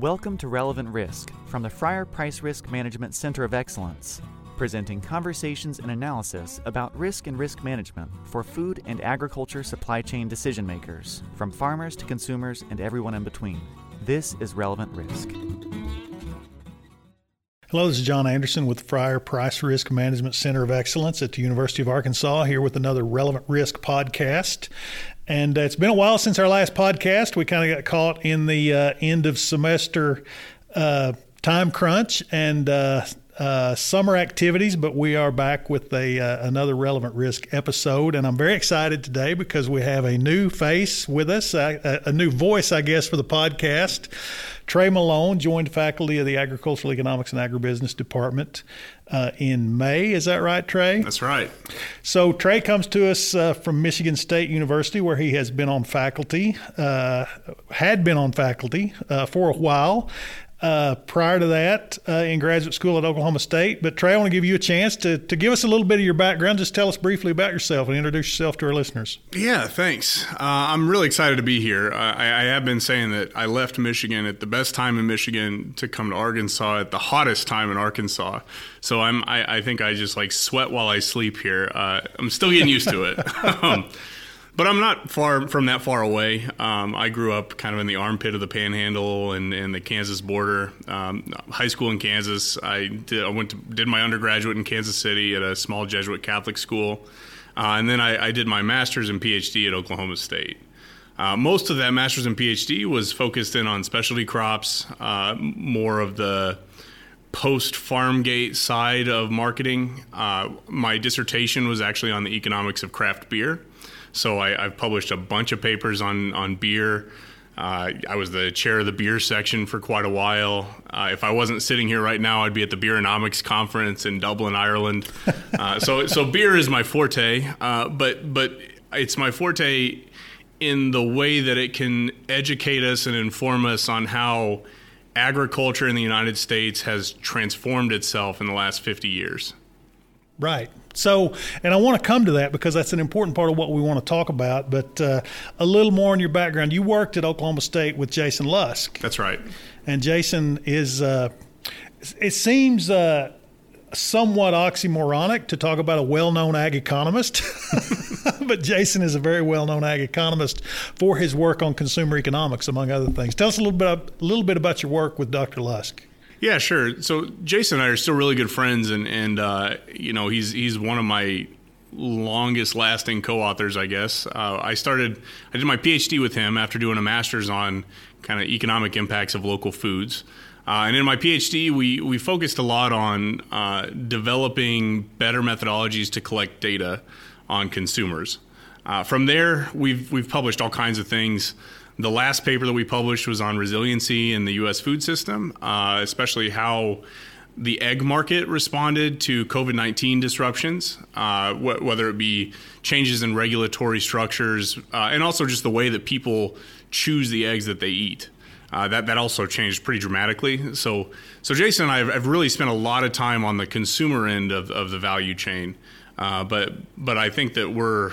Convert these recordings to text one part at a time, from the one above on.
Welcome to Relevant Risk from the Fryer Price Risk Management Center of Excellence, presenting conversations and analysis about risk and risk management for food and agriculture supply chain decision makers, from farmers to consumers and everyone in between. This is Relevant Risk. Hello, this is John Anderson with Fryer Price Risk Management Center of Excellence at the University of Arkansas, here with another Relevant Risk podcast. And uh, it's been a while since our last podcast. We kind of got caught in the uh, end of semester uh, time crunch and uh, summer activities, but we are back with a uh, another relevant risk episode, and I'm very excited today because we have a new face with us, a, a new voice, I guess, for the podcast. Trey Malone joined faculty of the Agricultural Economics and Agribusiness Department uh, in May. Is that right, Trey? That's right. So Trey comes to us uh, from Michigan State University, where he has been on faculty, uh, had been on faculty uh, for a while, uh, prior to that uh, in graduate school at Oklahoma State. But Trey, I want to give you a chance to, to give us a little bit of your background. Just tell us briefly about yourself and introduce yourself to our listeners. Yeah, thanks. Uh, I'm really excited to be here. I, I, have been saying that I left Michigan at the best time in Michigan to come to Arkansas at the hottest time in Arkansas. So I'm I, I think I just like sweat while I sleep here. Uh, I'm still getting used to it. but I'm not far from that far away. Um, I grew up kind of in the armpit of the Panhandle and, and the Kansas border. Um, high school in Kansas. I did, I went to, did my undergraduate in Kansas City at a small Jesuit Catholic school, uh, and then I, I, did my master's and PhD at Oklahoma State. Uh, most of that master's and PhD was focused in on specialty crops, uh, more of the post farm gate side of marketing. Uh, my dissertation was actually on the economics of craft beer. So I, have published a bunch of papers on on beer. Uh, I was the chair of the beer section for quite a while. Uh, if I wasn't sitting here right now, I'd be at the Beeronomics conference in Dublin, Ireland. Uh, so, so beer is my forte, uh, but but it's my forte in the way that it can educate us and inform us on how agriculture in the United States has transformed itself in the last 50 years. Right. So, and I want to come to that because that's an important part of what we want to talk about. But uh, a little more on your background. You worked at Oklahoma State with Jason Lusk. That's right. And Jason is, uh, it seems, uh, somewhat oxymoronic to talk about a well-known ag economist, but Jason is a very well-known ag economist for his work on consumer economics, among other things. Tell us a little bit, a little bit about your work with Dr. Lusk. Yeah, sure. So Jason and I are still really good friends, and and uh, you know he's he's one of my longest lasting co-authors, I guess. Uh, I started, I did my PhD with him after doing a master's on kind of economic impacts of local foods. Uh, and in my PhD, we, we focused a lot on uh, developing better methodologies to collect data on consumers. Uh, from there, we've, we've published all kinds of things. The last paper that we published was on resiliency in the U.S. food system, uh, especially how the egg market responded to COVID 19 disruptions, uh, wh- whether it be changes in regulatory structures uh, and also just the way that people choose the eggs that they eat. Uh, that that also changed pretty dramatically. So so Jason and I have, have, really spent a lot of time on the consumer end of, of the value chain, uh, but but I think that we're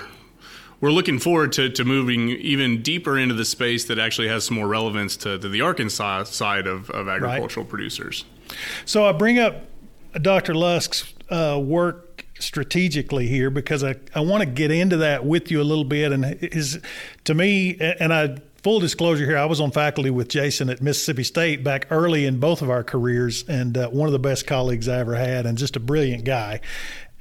we're looking forward to, to moving even deeper into the space that actually has some more relevance to, to the Arkansas side of, of agricultural right. producers. So I bring up Dr. Lusk's uh, work strategically here because I, I want to get into that with you a little bit. And is to me, and I full disclosure here, I was on faculty with Jason at Mississippi State back early in both of our careers, and uh, one of the best colleagues I ever had, and just a brilliant guy.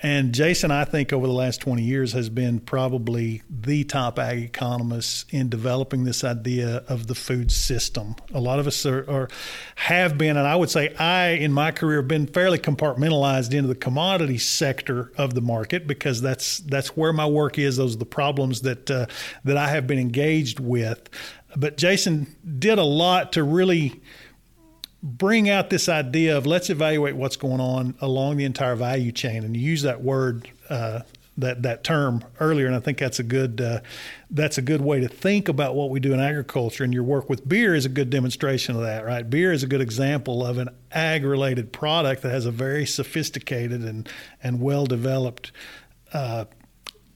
And Jason, I think over the last 20 years has been probably the top ag economist in developing this idea of the food system. A lot of us are, are, have been, and I would say I, in my career, have been fairly compartmentalized into the commodity sector of the market because that's that's where my work is. Those are the problems that uh, that I have been engaged with. But Jason did a lot to really bring out this idea of let's evaluate what's going on along the entire value chain, and you use that word. Uh, that that term earlier, and I think that's a good uh, that's a good way to think about what we do in agriculture. And your work with beer is a good demonstration of that, right? Beer is a good example of an ag related product that has a very sophisticated and and well developed uh,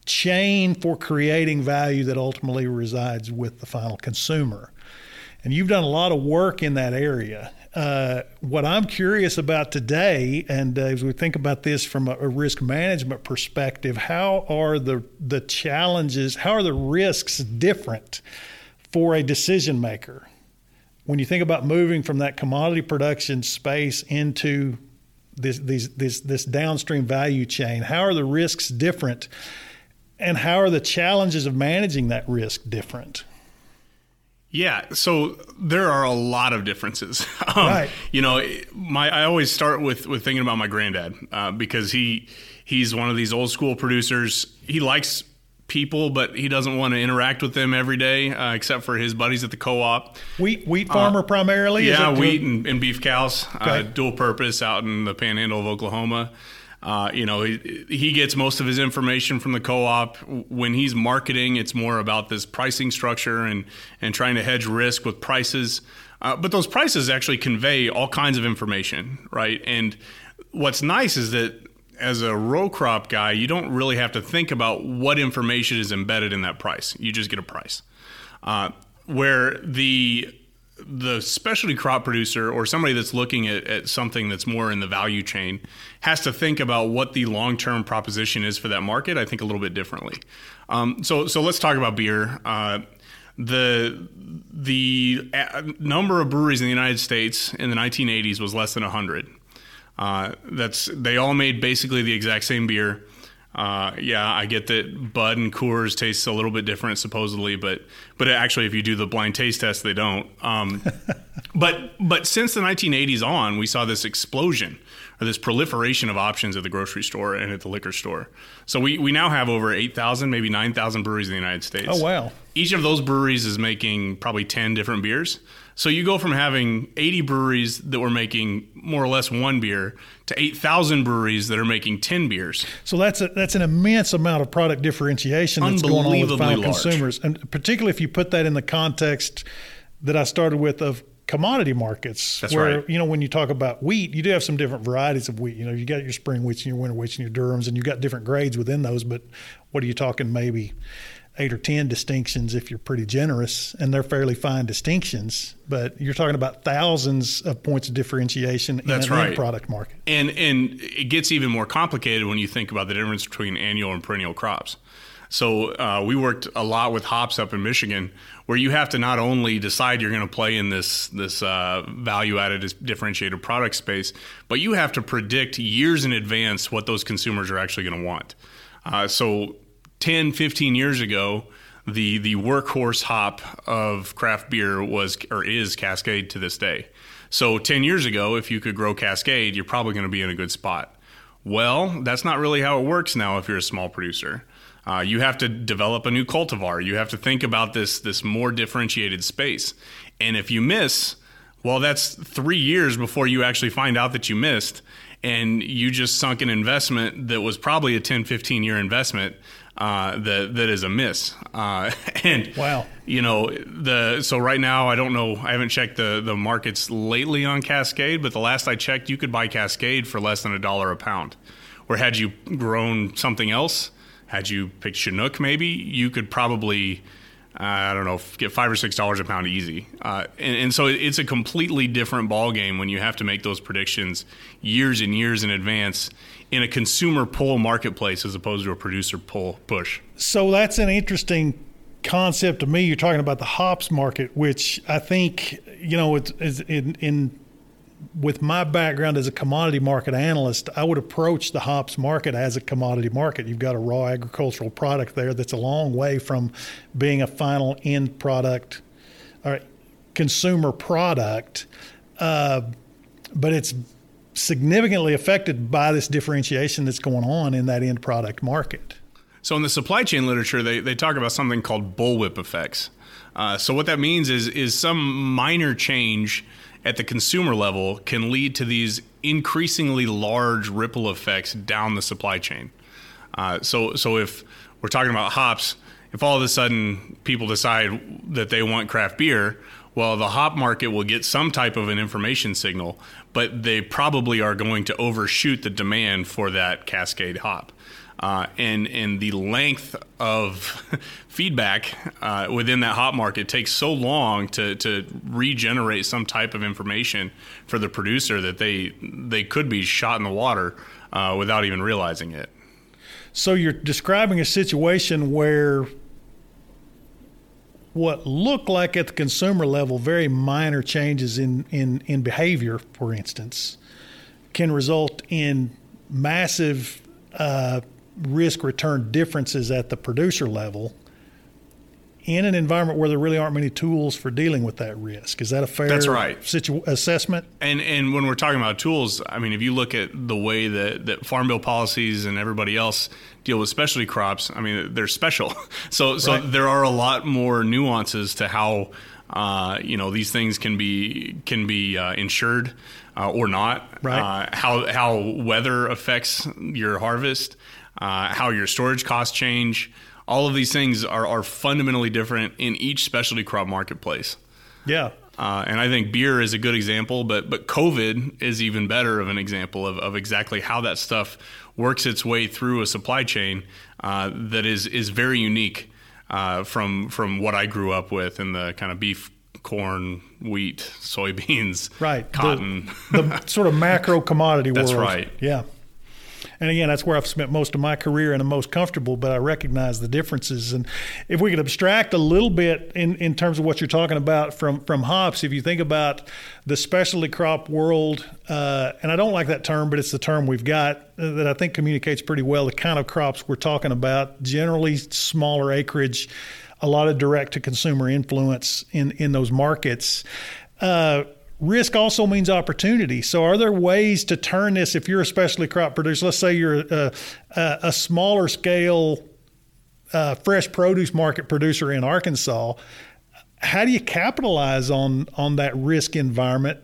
chain for creating value that ultimately resides with the final consumer. and you've done a lot of work in that area. Uh, what I'm curious about today, and uh, as we think about this from a, a, risk management perspective, how are the the challenges, how are the risks different for a decision maker when you think about moving from that commodity production space into this these, this this downstream value chain? How are the risks different, and how are the challenges of managing that risk different? Yeah, so there are a lot of differences. Um, right. You know, my I always start with with thinking about my granddad uh, because he he's one of these old school producers. He likes people, but he doesn't want to interact with them every day, uh, except for his buddies at the co-op. Wheat wheat farmer uh, primarily. Yeah, wheat and, and, beef cows, uh, okay. dual purpose out in the Panhandle of Oklahoma. Uh, you know, he, he gets most of his information from the co-op. When he's marketing, it's more about this pricing structure and and trying to hedge risk with prices. Uh, but those prices actually convey all kinds of information, right? And what's nice is that as a row crop guy, you don't really have to think about what information is embedded in that price. You just get a price. Uh, where the the specialty crop producer or somebody that's looking at, at, something that's more in the value chain has to think about what the long term proposition is for that market. I think a little bit differently. Um, so so let's talk about beer. Uh, the the uh, number of breweries in the United States in the 1980s was less than 100. Uh, that's they all made basically the exact same beer. Uh, yeah, I get that Bud and Coors tastes a little bit different supposedly, but but actually, if you do the blind taste test, they don't. Um, but but since the 1980s on, we saw this explosion this proliferation of options at the grocery store and at the liquor store. So we we now have over 8,000, maybe 9,000 breweries in the United States. Oh wow! Each of those breweries is making probably 10 different beers. So you go from having 80 breweries that were making more or less one beer to 8,000 breweries that are making 10 beers. So that's a, that's an immense amount of product differentiation that's going on with final large. consumers, and particularly if you put that in the context that I started with of commodity markets. That's where, right. You know, when you talk about wheat, you do have some different varieties of wheat. You know, you got your spring wheats and your winter wheats and your durums, and you've got different grades within those. But what are you talking? Maybe eight or ten distinctions if you're pretty generous, and they're fairly fine distinctions. But you're talking about thousands of points of differentiation That's in right. product market. And and it gets even more complicated when you think about the difference between annual and perennial crops. So uh, we worked a lot with hops up in Michigan, where you have to not only decide you're going to play in this this uh, value added differentiated product space, but you have to predict years in advance what those consumers are actually going to want. Uh, so 10, 15 years ago, the the workhorse hop of craft beer was or is Cascade to this day. So 10 years ago, if you could grow Cascade, you're probably going to be in a good spot. Well, that's not really how it works now if you're a small producer. Uh, you have to develop a new cultivar. You have to think about this this more differentiated space. And if you miss, well, that's three years before you actually find out that you missed, and you just sunk an investment that was probably a 10, 15 year investment uh, that that is a miss. Uh, and wow, you know the so right now I don't know. I haven't checked the the markets lately on Cascade, but the last I checked, you could buy Cascade for less than a dollar a pound. Where had you grown something else, had you picked Chinook, maybe you could probably. Uh, I don't know, get five or six dollars a pound easy, uh, and, and, so it's a completely different ball game when you have to make those predictions years and years in advance in a consumer pull marketplace as opposed to a producer pull push. So that's an interesting concept to me. You're talking about the hops market, which I think you know it's, it's in, in with my background as a commodity market analyst, I would approach the hops market as a commodity market. You've got a raw agricultural product there that's a long way from being a final end product or consumer product, uh, but it's significantly affected by this differentiation that's going on in that end product market. So, in the supply chain literature, they, they talk about something called bullwhip effects. Uh, so, what that means is, is some minor change at the consumer level can lead to these increasingly large ripple effects down the supply chain. Uh, so, so if we're talking about hops, if all of a sudden people decide that they want craft beer, well, the hop market will get some type of an information signal, but they probably are going to overshoot the demand for that Cascade hop. Uh, and and the length of feedback uh, within that hot market takes so long to, to regenerate some type of information for the producer that they they could be shot in the water uh, without even realizing it. So you're describing a situation where what look like at the consumer level very minor changes in, in, in behavior, for instance, can result in massive uh, risk return differences at the producer level in an environment where there really aren't many tools for dealing with that risk. Is that a fair That's right. situ- assessment? And and when we're talking about tools, I mean, if you look at the way that, that farm bill policies and everybody else deal with specialty crops, I mean, they're special. So so Right. there are a lot more nuances to how uh, you know these things can be can be uh, insured uh, or not. Right. Uh, how how weather affects your harvest, uh, how your storage costs change. All of these things are, are fundamentally different in each specialty crop marketplace. Yeah. Uh, and I think beer is a good example, but but COVID is even better of an example of, of exactly how that stuff works its way through a supply chain uh, that is is very unique uh, from from what I grew up with in the kind of beef, corn, wheat, soybeans, Right. The- cotton. the sort of macro commodity That's world. right. Yeah. And again, that's where I've spent most of my career and I'm most comfortable, but I recognize the differences. And if we could abstract a little bit in, in terms of what you're talking about from, from hops, if you think about the specialty crop world, uh, and I don't like that term, but it's the term we've got uh, that I think communicates pretty well the kind of crops we're talking about, generally smaller acreage, a lot of direct to consumer influence in, in those markets. Uh, risk also means opportunity. So, are there ways to turn this? If you're a specialty crop producer, let's say you're a, a, a smaller scale uh, fresh produce market producer in Arkansas, how do you capitalize on on that risk environment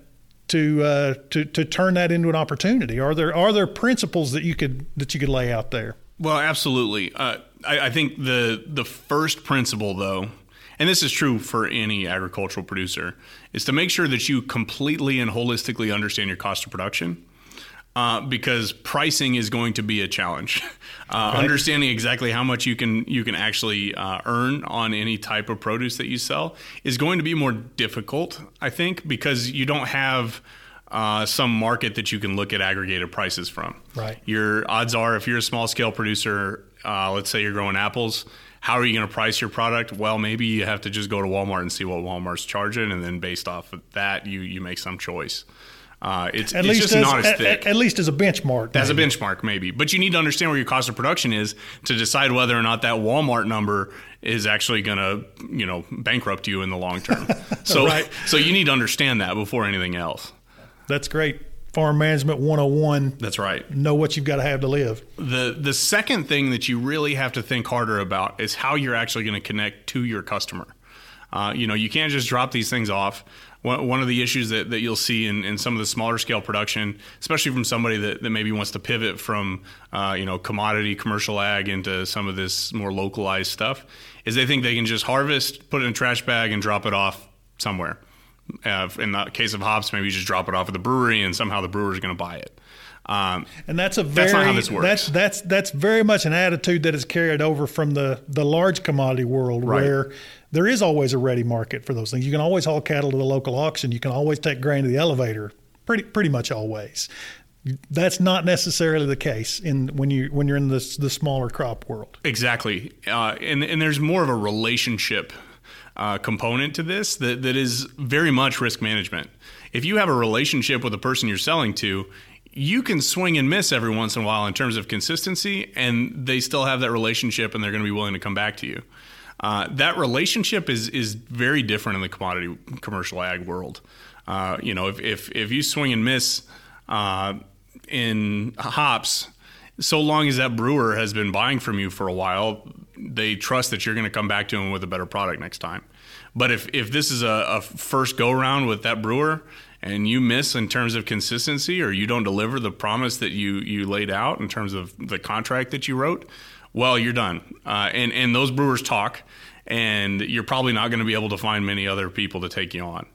to uh, to to turn that into an opportunity? Are there are there principles that you could that you could lay out there? Well, absolutely. Uh, I, I think the the first principle, though, and this is true for any agricultural producer, is to make sure that you completely and holistically understand your cost of production. Uh, because pricing is going to be a challenge. Uh, Understanding exactly how much you can you can actually uh, earn on any type of produce that you sell is going to be more difficult, I think, because you don't have uh, some market that you can look at aggregated prices from. Right. Your odds are, if you're a small scale producer, uh, let's say you're growing apples, how are you going to price your product? Well, maybe you have to just go to Walmart and see what Walmart's charging, and then based off of that, you you make some choice. Uh, it's At it's least just as, not as at, thick. at least as a benchmark. as a benchmark, maybe, but you need to understand where your cost of production is to decide whether or not that Walmart number is actually going to, you know, bankrupt you in the long term. So, Right. so you need to understand that before anything else. That's great. Farm management 101. That's right. Know what you've got to have to live. The the second thing that you really have to think harder about is how you're actually going to connect to your customer. Uh, you know, you can't just drop these things off. One, one of the issues that, that you'll see in, in some of the smaller scale production, especially from somebody that, that maybe wants to pivot from, uh, you know, commodity commercial ag into some of this more localized stuff, is they think they can just harvest, put it in a trash bag, and drop it off somewhere. Uh, in the case of hops, maybe you just drop it off at the brewery, and somehow the brewer is going to buy it. Um, And that's a very That's not how this works. That's that's that's very much an attitude that is carried over from the the large commodity world Right. where there is always a ready market for those things. You can always haul cattle to the local auction. You can always take grain to the elevator. Pretty pretty much always. That's not necessarily the case in when you when you're in the the smaller crop world. Exactly, uh, and and there's more of a relationship uh, component to this that that is very much risk management. If you have a relationship with the person you're selling to, you can swing and miss every once in a while in terms of consistency, and they still have that relationship, and they're going to be willing to come back to you. Uh, that relationship is is very different in the commodity commercial ag world. Uh, you know, if, if if you swing and miss uh, in hops, so long as that brewer has been buying from you for a while, they trust that you're going to come back to them with a better product next time. But if, if this is a, a first go round with that brewer and you miss in terms of consistency or you don't deliver the promise that you, you laid out in terms of the contract that you wrote, well, you're done. Uh, and, and those brewers talk, and you're probably not going to be able to find many other people to take you on.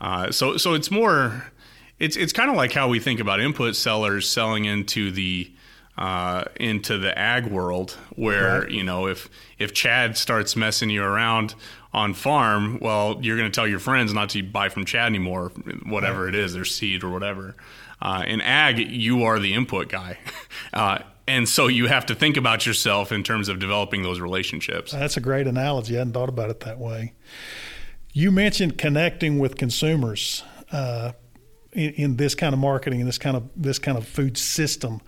Uh, so, so it's more, it's it's kind of like how we think about input sellers selling into the uh, into the ag world, where Right. you know if if Chad starts messing you around on farm, well, you're going to tell your friends not to buy from Chad anymore, whatever it is, their seed or whatever. Uh, in ag, you are the input guy, uh, and so you have to think about yourself in terms of developing those relationships. That's a great analogy. I hadn't thought about it that way. You mentioned connecting with consumers uh, in, in this kind of marketing and this kind of this kind of food system.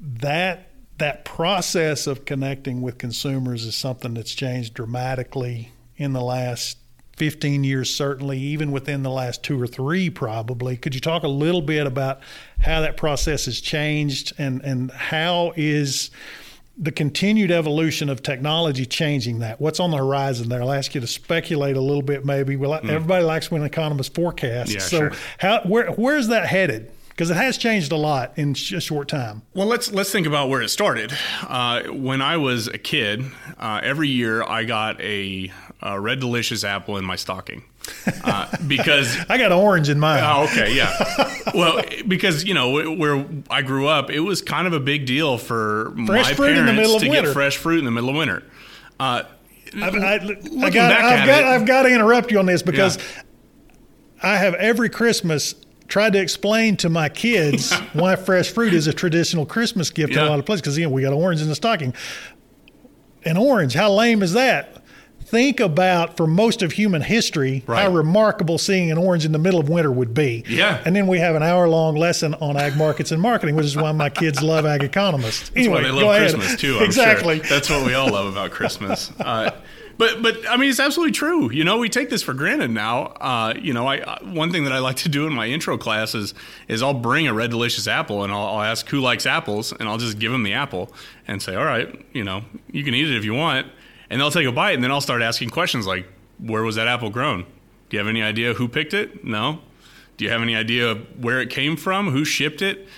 That that process of connecting with consumers is something that's changed dramatically in the last 15 years, certainly, even within the last two or three, probably. Could you talk a little bit about how that process has changed and, and how is the continued evolution of technology changing that? What's on the horizon there? I'll ask you to speculate a little bit, maybe. Well, hmm. everybody likes when economists forecast. Yeah, so, sure. how where where's that headed? Because it has changed a lot in sh- a short time. Well, let's let's think about where it started. Uh, when I was a kid, uh, every year I got a, a red delicious apple in my stocking uh, because I got orange in mine. Oh, okay, yeah. well, because you know where I grew up, it was kind of a big deal for Fresh my fruit in the parents middle of to winter. get fresh fruit in the middle of winter. Uh, I've, I, I got, I've got, it- I've got to interrupt you on this because Yeah. I have every Christmas tried to explain to my kids why fresh fruit is a traditional Christmas gift in a lot of places. Because you know we got orange in the stocking. An orange, how lame is that? Think about for most of human history Right. how remarkable seeing an orange in the middle of winter would be. Yeah. And then we have an hour long lesson on ag markets and marketing, which is why my kids love ag economists. That's anyway, why they love ahead. Christmas too. I'm exactly. Sure. That's what we all love about Christmas. Uh, but but I mean, it's absolutely true. You know, we take this for granted now. Uh, you know, I uh, one thing that I like to do in my intro classes is I'll bring a red delicious apple and I'll, I'll ask who likes apples and I'll just give them the apple and say, all right, you know, you can eat it if you want, and they'll take a bite and then I'll start asking questions like, where was that apple grown? Do you have any idea who picked it? No. Do you have any idea where it came from? Who shipped it?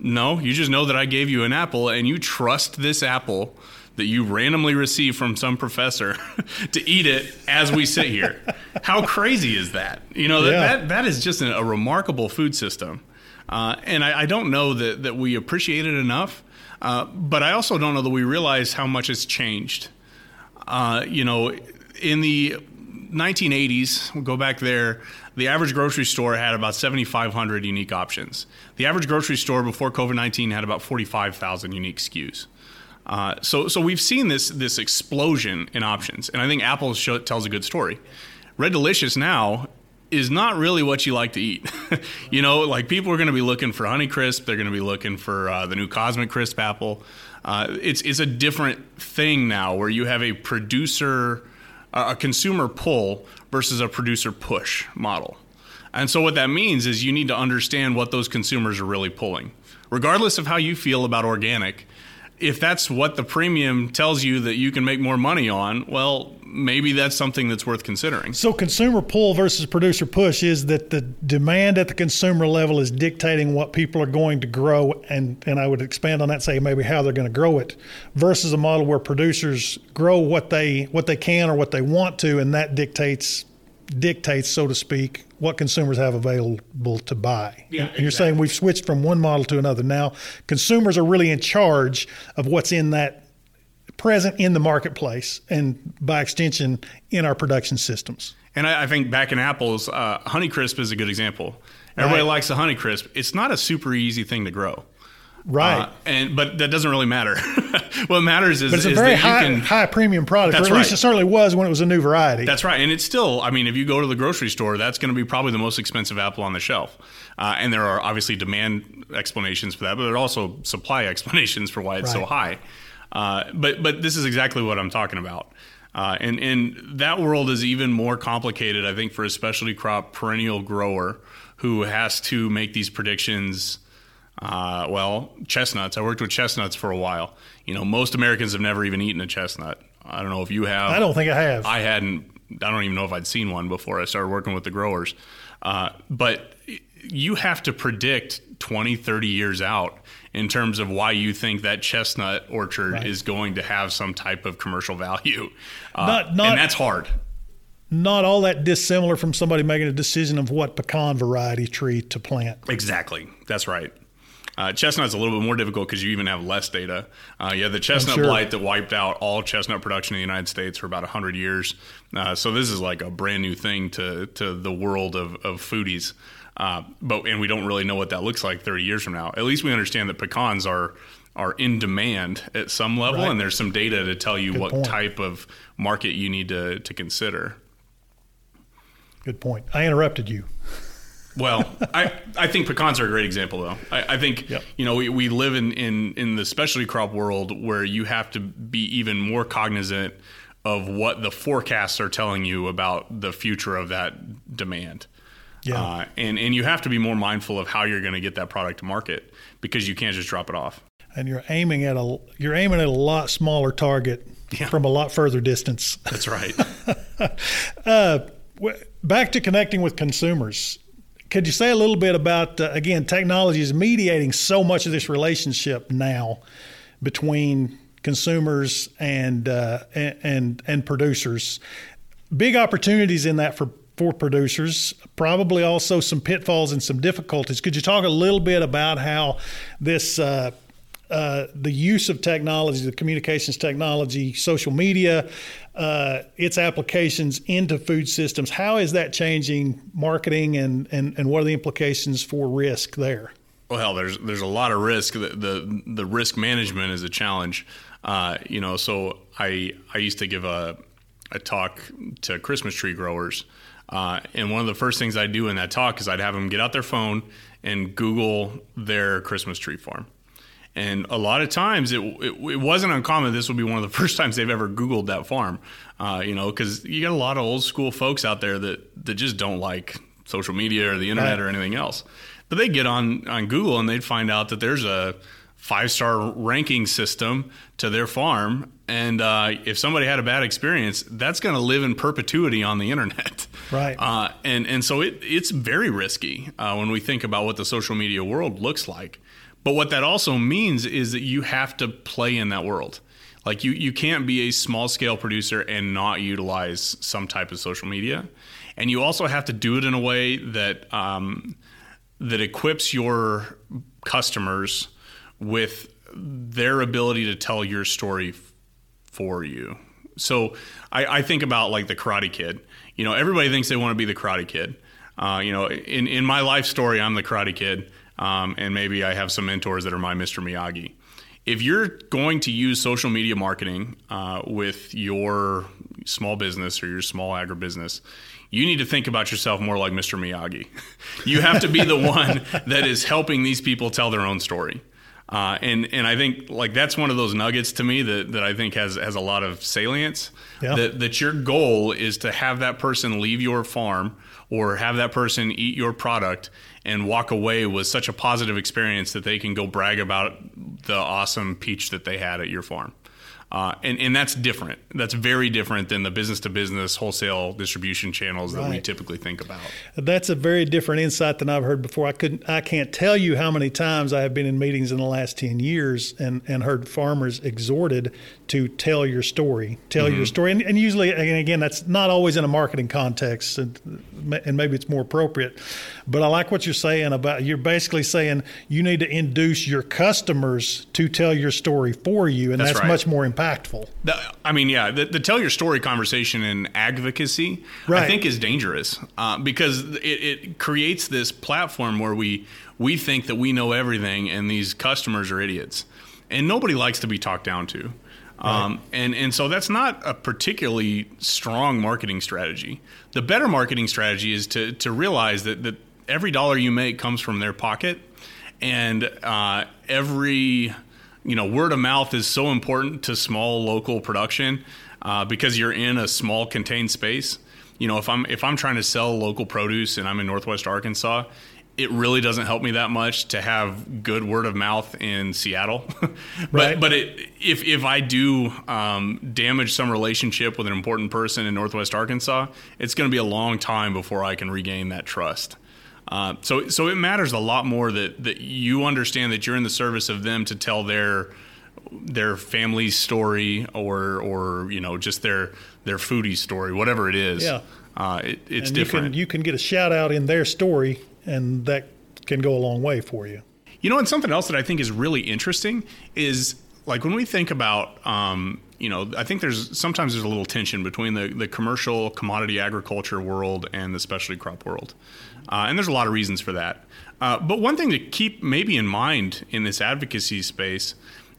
No, you just know that I gave you an apple and you trust this apple that you randomly received from some professor to eat it as we sit here. How crazy is that? You know, that, Yeah. that, that is just a, a remarkable food system. Uh, and I, I don't know that, that we appreciate it enough, uh, but I also don't know that we realize how much it's changed. Uh, you know, in the 1980s, we'll go back there, the average grocery store had about 7,500 unique options. The average grocery store before COVID 19 had about 45,000 unique SKUs. Uh, so, so we've seen this this explosion in options, and I think Apple show, tells a good story. Red Delicious now is not really what you like to eat. you know, like people are going to be looking for Honey Crisp, they're going to be looking for uh, the new Cosmic Crisp apple. Uh, it's it's a different thing now, where you have a producer, a consumer pull versus a producer push model. And so what that means is you need to understand what those consumers are really pulling. Regardless of how you feel about organic, if that's what the premium tells you that you can make more money on, well, maybe that's something that's worth considering. So consumer pull versus producer push is that the demand at the consumer level is dictating what people are going to grow and and I would expand on that say maybe how they're going to grow it versus a model where producers grow what they what they can or what they want to and that dictates dictates so to speak what consumers have available to buy. Yeah, and you're saying we've switched from one model to another. Now consumers are really in charge of what's in that present in the marketplace and by extension in our production systems. And I, I think back in apples, uh, Honeycrisp is a good example. Everybody Right. likes the Honeycrisp. It's not a super easy thing to grow. Right. Uh, and but that doesn't really matter. what matters is, but it's a very that you high can high premium product, That's or at least it certainly was when it was a new variety. That's right, and it's still. I mean, if you go to the grocery store, that's going to be probably the most expensive apple on the shelf. Uh, and there are obviously demand explanations for that, but there are also supply explanations for why it's so high. Uh, but but this is exactly what I'm talking about. Uh, and and that world is even more complicated, I think, for a specialty crop perennial grower who has to make these predictions. Uh, well, chestnuts. I worked with chestnuts for a while. You know, most Americans have never even eaten a chestnut. I don't know if you have. I don't think I have. I hadn't. I don't even know if I'd seen one before I started working with the growers. Uh, but you have to predict 20, 30 years out in terms of why you think that chestnut orchard Right. is going to have some type of commercial value. Uh, Not- not- and that's hard. Not all that dissimilar from somebody making a decision of what pecan variety tree to plant. Exactly. That's right. Uh, chestnut's a little bit more difficult because you even have less data. Uh, you have the chestnut sure. blight that wiped out all chestnut production in the United States for about 100 years. Uh, so this is like a brand new thing to, to the world of, of foodies. Uh, but and we don't really know what that looks like 30 years from now. At least we understand that pecans are are in demand at some level, Right. and there's some data to tell you Good what point. type of market you need to, to consider. Good point. I interrupted you. Well, I, I think pecans are a great example, though. I, I think Yep. you know we, we live in, in in the specialty crop world where you have to be even more cognizant of what the forecasts are telling you about the future of that demand. Yeah. Uh, and and you have to be more mindful of how you're going to get that product to market because you can't just drop it off. And you're aiming at a you're aiming at a lot smaller target Yeah. from a lot further distance. That's right. W- Back to connecting with consumers. Could you say a little bit about uh, again technology is mediating so much of this relationship now between consumers and uh, and, and and producers. Big opportunities in that for for producers. Probably also some pitfalls and some difficulties. Could you talk a little bit about how this uh, the use of technology, the communications technology, social media, uh, its applications into food systems. How is that changing marketing, and, and, and what are the implications for risk there? Well, there's there's a lot of risk. The the, the risk management is a challenge. Uh, you know, so I I used to give a a talk to Christmas tree growers, uh, and one of the first things I do in that talk is I'd have them get out their phone and Google their Christmas tree farm. And a lot of times it, it, it wasn't uncommon. This would be one of the first times they've ever Googled that farm, uh, you know, because you got a lot of old school folks out there that, that just don't like social media or the internet Right. or anything else. But they get on, on Google and they'd find out that there's a five star ranking system to their farm. And uh, if somebody had a bad experience, that's going to live in perpetuity on the internet. Right. Uh, and and so it it's very risky uh, when we think about what the social media world looks like. But what that also means is that you have to play in that world. Like you you can't be a small scale producer and not utilize some type of social media, and you also have to do it in a way that um, that equips your customers with their ability to tell your story f- for you. So I, I think about like the Karate Kid. You know, everybody thinks they want to be the Karate Kid. Uh, you know, in in my life story, I'm the Karate Kid, um, and maybe I have some mentors that are my Mr. Miyagi. If you're going to use social media marketing uh, with your small business or your small agribusiness, you need to think about yourself more like Mr. Miyagi. you have to be the one that is helping these people tell their own story. Uh, and and I think like that's one of those nuggets to me that, that I think has has a lot of salience. Yeah. That that your goal is to have that person leave your farm or have that person eat your product and walk away with such a positive experience that they can go brag about the awesome peach that they had at your farm. Uh, and, and that's different. That's very different than the business to business wholesale distribution channels that we typically think about. That's a very different insight than I've heard before. I couldn't, I can't tell you how many times I have been in meetings in the last ten years and, and heard farmers exhorted to tell your story, tell your story, and, and usually, and again, that's not always in a marketing context, and, and maybe it's more appropriate. But I like what you're saying about you're basically saying you need to induce your customers to tell your story for you, and That's that's, right. much more impactful. The, I mean, yeah, the, the tell your story conversation and advocacy, I think, is dangerous uh, because it, it creates this platform where we we think that we know everything, and these customers are idiots, and nobody likes to be talked down to. Um, and and so that's not a particularly strong marketing strategy. The better marketing strategy is to to realize that that every dollar you make comes from their pocket, and uh, every you know word of mouth is so important to small local production uh, because you're in a small contained space. You know, if I'm if I'm trying to sell local produce and I'm in Northwest Arkansas, it really doesn't help me that much to have good word of mouth in Seattle. but Right. but it, if if I do um, damage some relationship with an important person in Northwest Arkansas, it's going to be a long time before I can regain that trust. Uh, so so it matters a lot more that that you understand that you're in the service of them to tell their their family's story or or you know just their their foodie story, whatever it is. Yeah. Uh, it, it's and different. You can, you can get a shout out in their story, and that can go a long way for you. You know, and something else that I think is really interesting is like when we think about, um, you know, I think there's sometimes there's a little tension between the, the commercial commodity agriculture world and the specialty crop world. Uh, and there's a lot of reasons for that. Uh, but one thing to keep maybe in mind in this advocacy space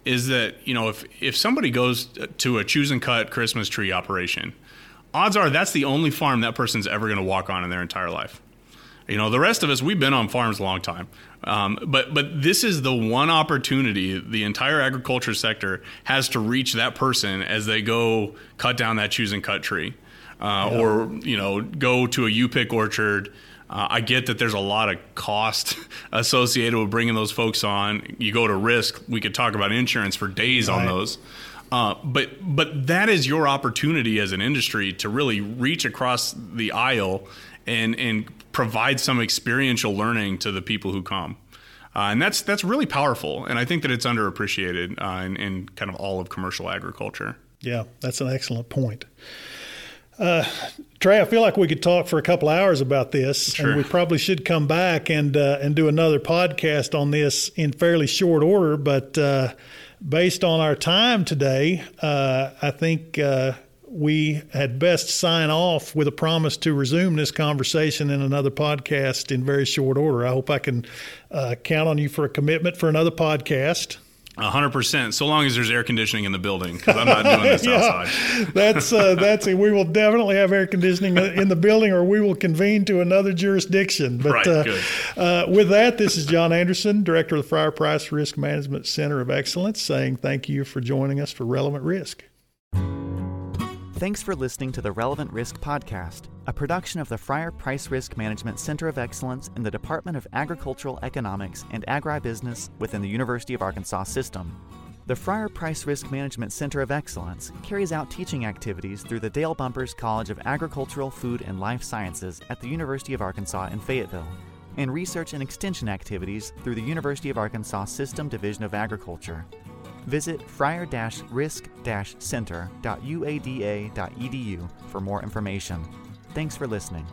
is that, you know, if, if somebody goes to a choose and cut Christmas tree operation, odds are that's the only farm that person's ever going to walk on in their entire life. You know, the rest of us, we've been on farms a long time. Um, but but this is the one opportunity the entire agriculture sector has to reach that person as they go cut down that choose and cut tree, uh, yeah. or you know go to a U pick orchard. Uh, I get that there's a lot of cost associated with bringing those folks on. You go to risk. We could talk about insurance for days right. on those. Uh, but but that is your opportunity as an industry to really reach across the aisle and and provide some experiential learning to the people who come. Uh, and that's that's really powerful, and I think that it's underappreciated uh, in, in, kind of all of commercial agriculture. Yeah, that's an excellent point. Uh, Trey, I feel like we could talk for a couple hours about this, sure. and we probably should come back and uh, and do another podcast on this in fairly short order. But uh, based on our time today, uh, I think we had best sign off with a promise to resume this conversation in another podcast in very short order. I hope I can uh, count on you for a commitment for another podcast. hundred percent. So long as there's air conditioning in the building, because I'm not doing this yeah, outside. that's uh, that's it. We will definitely have air conditioning in the building, or we will convene to another jurisdiction. But right, uh, good. Uh, with that, this is John Anderson, director of the Fryer Price Risk Management Center of Excellence, saying thank you for joining us for Relevant Risk. Thanks for listening to the Relevant Risk Podcast, a production of the Fryer Price Risk Management Center of Excellence in the Department of Agricultural Economics and Agribusiness within the University of Arkansas System. The Fryer Price Risk Management Center of Excellence carries out teaching activities through the Dale Bumpers College of Agricultural, Food, and Life Sciences at the University of Arkansas in Fayetteville, and research and extension activities through the University of Arkansas System Division of Agriculture. Visit fryer-risk-center.uada.edu for more information. Thanks for listening.